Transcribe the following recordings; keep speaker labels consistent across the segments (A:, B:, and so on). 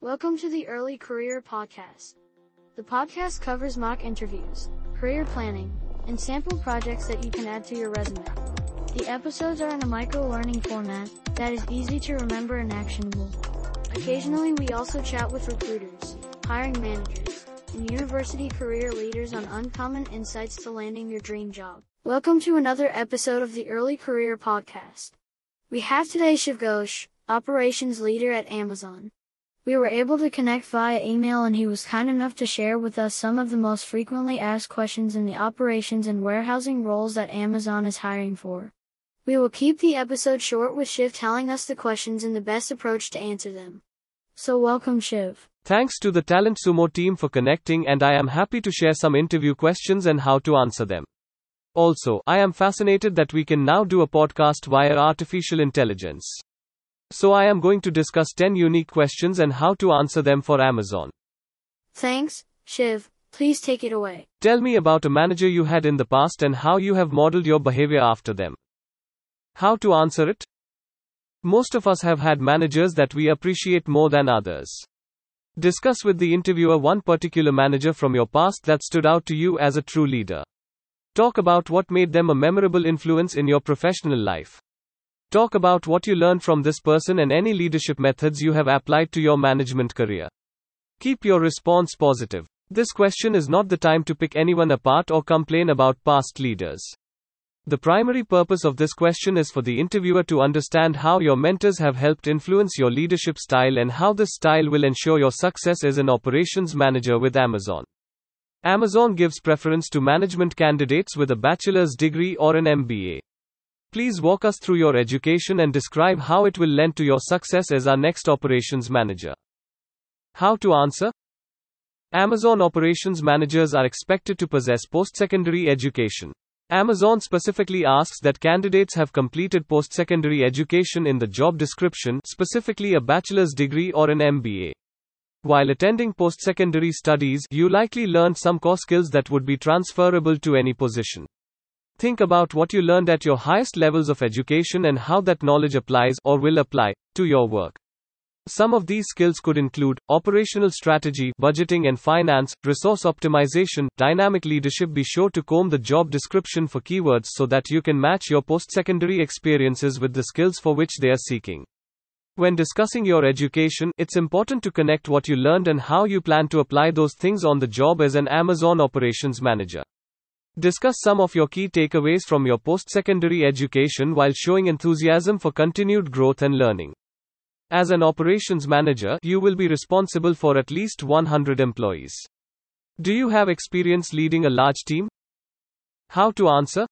A: Welcome to the Early Career Podcast. The podcast covers mock interviews, career planning, and sample projects that you can add to your resume. The episodes are in a micro learning format that is easy to remember and actionable. Occasionally, we also chat with recruiters, hiring managers, and university career leaders on uncommon insights to landing your dream job. Welcome to another episode of the Early Career Podcast. We have today Shiv Ghosh, operations leader at Amazon. We were able to connect via email and he was kind enough to share with us some of the most frequently asked questions in the operations and warehousing roles that Amazon is hiring for. We will keep the episode short with Shiv telling us the questions and the best approach to answer them. So welcome Shiv.
B: Thanks to the Talent Sumo team for connecting and I am happy to share some interview questions and how to answer them. Also, I am fascinated that we can now do a podcast via artificial intelligence. So I am going to discuss 10 unique questions and how to answer them for Amazon.
A: Thanks, Shiv. Please take it away.
B: Tell me about a manager you had in the past and how you have modeled your behavior after them. How to answer it? Most of us have had managers that we appreciate more than others. Discuss with the interviewer one particular manager from your past that stood out to you as a true leader. Talk about what made them a memorable influence in your professional life. Talk about what you learned from this person and any leadership methods you have applied to your management career. Keep your response positive. This question is not the time to pick anyone apart or complain about past leaders. The primary purpose of this question is for the interviewer to understand how your mentors have helped influence your leadership style and how this style will ensure your success as an operations manager with Amazon. Amazon gives preference to management candidates with a bachelor's degree or an MBA. Please walk us through your education and describe how it will lend to your success as our next operations manager. How to answer? Amazon operations managers are expected to possess post secondary education. Amazon specifically asks that candidates have completed post secondary education in the job description, specifically a bachelor's degree or an MBA. While attending post secondary studies, you likely learned some core skills that would be transferable to any position. Think about what you learned at your highest levels of education and how that knowledge applies, or will apply, to your work. Some of these skills could include operational strategy, budgeting and finance, resource optimization, dynamic leadership. Be sure to comb the job description for keywords so that you can match your post secondary experiences with the skills for which they are seeking. When discussing your education, it's important to connect what you learned and how you plan to apply those things on the job as an Amazon operations manager. Discuss some of your key takeaways from your post secondary education while showing enthusiasm for continued growth and learning. As an operations manager, you will be responsible for at least 100 employees. Do you have experience leading a large team? How to answer?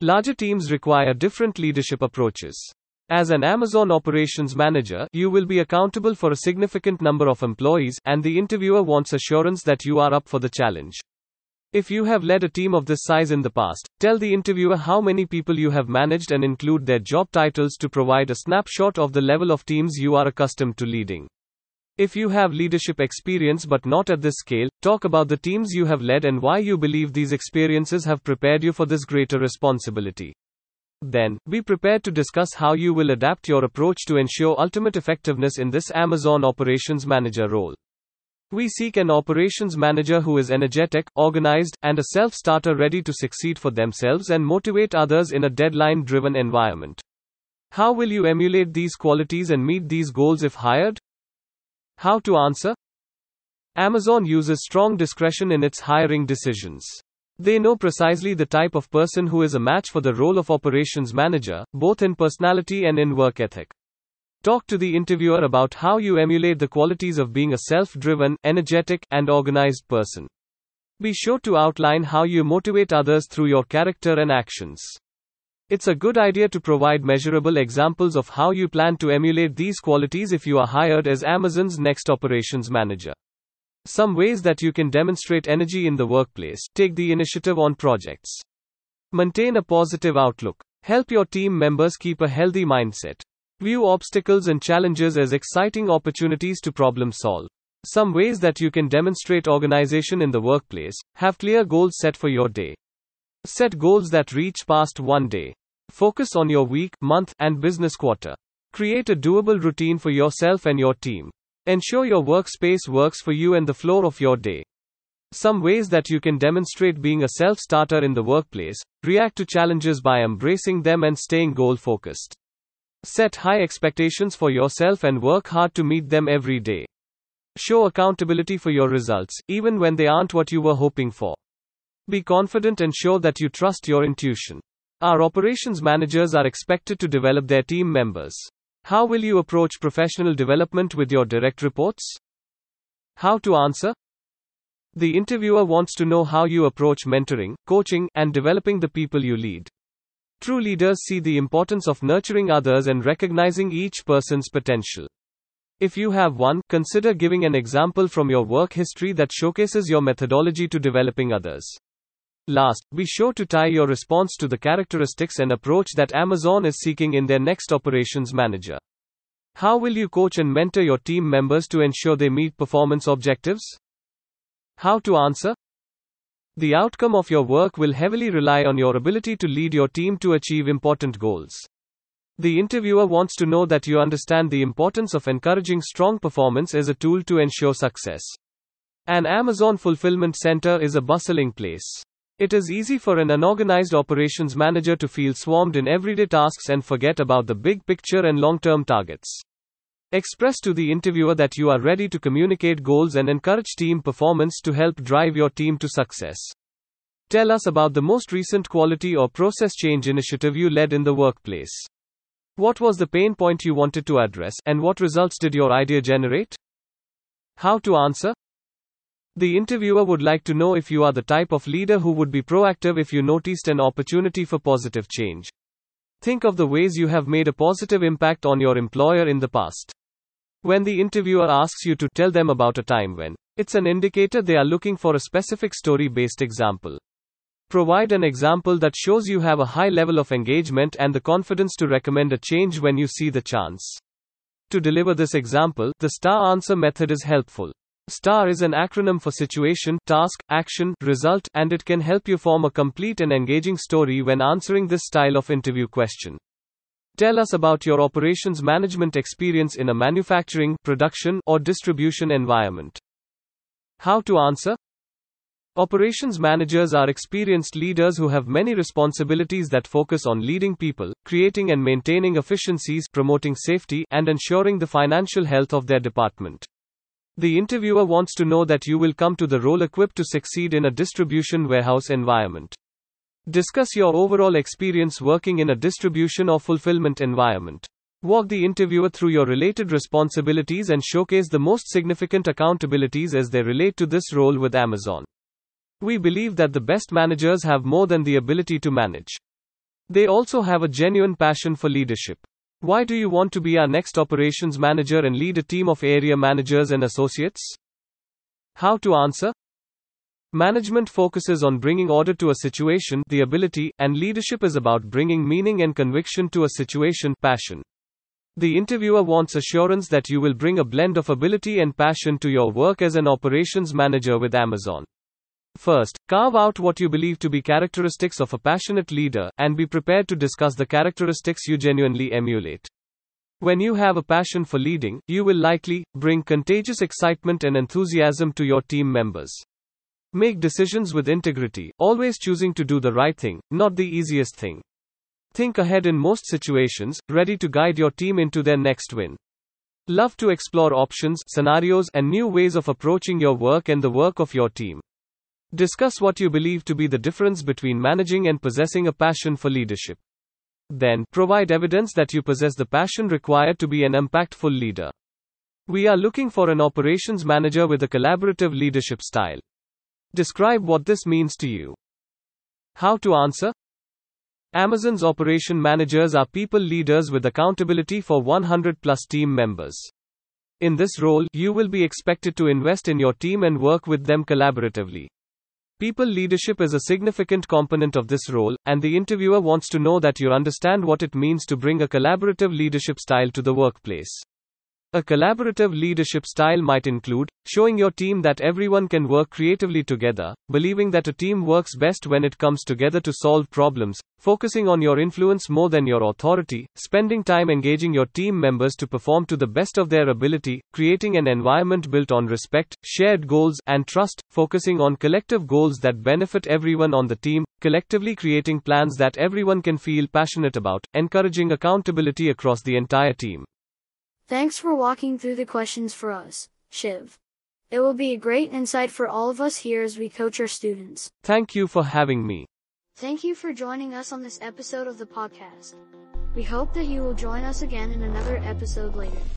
B: Larger teams require different leadership approaches. As an Amazon operations manager, you will be accountable for a significant number of employees, and the interviewer wants assurance that you are up for the challenge. If you have led a team of this size in the past, tell the interviewer how many people you have managed and include their job titles to provide a snapshot of the level of teams you are accustomed to leading. If you have leadership experience but not at this scale, talk about the teams you have led and why you believe these experiences have prepared you for this greater responsibility. Then, be prepared to discuss how you will adapt your approach to ensure ultimate effectiveness in this Amazon operations manager role. We seek an operations manager who is energetic, organized, and a self starter ready to succeed for themselves and motivate others in a deadline driven environment. How will you emulate these qualities and meet these goals if hired? How to answer? Amazon uses strong discretion in its hiring decisions. They know precisely the type of person who is a match for the role of operations manager, both in personality and in work ethic. Talk to the interviewer about how you emulate the qualities of being a self driven, energetic, and organized person. Be sure to outline how you motivate others through your character and actions. It's a good idea to provide measurable examples of how you plan to emulate these qualities if you are hired as Amazon's next operations manager. Some ways that you can demonstrate energy in the workplace take the initiative on projects. Maintain a positive outlook. Help your team members keep a healthy mindset. View obstacles and challenges as exciting opportunities to problem solve. Some ways that you can demonstrate organization in the workplace have clear goals set for your day. Set goals that reach past one day. Focus on your week, month, and business quarter. Create a doable routine for yourself and your team. Ensure your workspace works for you and the flow of your day. Some ways that you can demonstrate being a self starter in the workplace react to challenges by embracing them and staying goal focused. Set high expectations for yourself and work hard to meet them every day. Show accountability for your results, even when they aren't what you were hoping for. Be confident and show that you trust your intuition. Our operations managers are expected to develop their team members. How will you approach professional development with your direct reports? How to answer? The interviewer wants to know how you approach mentoring, coaching, and developing the people you lead. True leaders see the importance of nurturing others and recognizing each person's potential. If you have one, consider giving an example from your work history that showcases your methodology to developing others. Last, be sure to tie your response to the characteristics and approach that Amazon is seeking in their next operations manager. How will you coach and mentor your team members to ensure they meet performance objectives? How to answer? The outcome of your work will heavily rely on your ability to lead your team to achieve important goals. The interviewer wants to know that you understand the importance of encouraging strong performance as a tool to ensure success. An Amazon fulfillment center is a bustling place. It is easy for an unorganized operations manager to feel swarmed in everyday tasks and forget about the big picture and long term targets. Express to the interviewer that you are ready to communicate goals and encourage team performance to help drive your team to success. Tell us about the most recent quality or process change initiative you led in the workplace. What was the pain point you wanted to address, and what results did your idea generate? How to answer? The interviewer would like to know if you are the type of leader who would be proactive if you noticed an opportunity for positive change. Think of the ways you have made a positive impact on your employer in the past. When the interviewer asks you to tell them about a time when, it's an indicator they are looking for a specific story based example. Provide an example that shows you have a high level of engagement and the confidence to recommend a change when you see the chance. To deliver this example, the STAR answer method is helpful. STAR is an acronym for situation, task, action, result, and it can help you form a complete and engaging story when answering this style of interview question. Tell us about your operations management experience in a manufacturing, production, or distribution environment. How to answer? Operations managers are experienced leaders who have many responsibilities that focus on leading people, creating and maintaining efficiencies, promoting safety, and ensuring the financial health of their department. The interviewer wants to know that you will come to the role equipped to succeed in a distribution warehouse environment. Discuss your overall experience working in a distribution or fulfillment environment. Walk the interviewer through your related responsibilities and showcase the most significant accountabilities as they relate to this role with Amazon. We believe that the best managers have more than the ability to manage. They also have a genuine passion for leadership. Why do you want to be our next operations manager and lead a team of area managers and associates? How to answer? Management focuses on bringing order to a situation, the ability, and leadership is about bringing meaning and conviction to a situation, passion. The interviewer wants assurance that you will bring a blend of ability and passion to your work as an operations manager with Amazon. First, carve out what you believe to be characteristics of a passionate leader, and be prepared to discuss the characteristics you genuinely emulate. When you have a passion for leading, you will likely bring contagious excitement and enthusiasm to your team members. Make decisions with integrity, always choosing to do the right thing, not the easiest thing. Think ahead in most situations, ready to guide your team into their next win. Love to explore options, scenarios, and new ways of approaching your work and the work of your team. Discuss what you believe to be the difference between managing and possessing a passion for leadership. Then, provide evidence that you possess the passion required to be an impactful leader. We are looking for an operations manager with a collaborative leadership style. Describe what this means to you. How to answer? Amazon's operation managers are people leaders with accountability for 100 plus team members. In this role, you will be expected to invest in your team and work with them collaboratively. People leadership is a significant component of this role, and the interviewer wants to know that you understand what it means to bring a collaborative leadership style to the workplace. A collaborative leadership style might include showing your team that everyone can work creatively together, believing that a team works best when it comes together to solve problems, focusing on your influence more than your authority, spending time engaging your team members to perform to the best of their ability, creating an environment built on respect, shared goals, and trust, focusing on collective goals that benefit everyone on the team, collectively creating plans that everyone can feel passionate about, encouraging accountability across the entire team.
A: Thanks for walking through the questions for us, Shiv. It will be a great insight for all of us here as we coach our students.
B: Thank you for having me.
A: Thank you for joining us on this episode of the podcast. We hope that you will join us again in another episode later.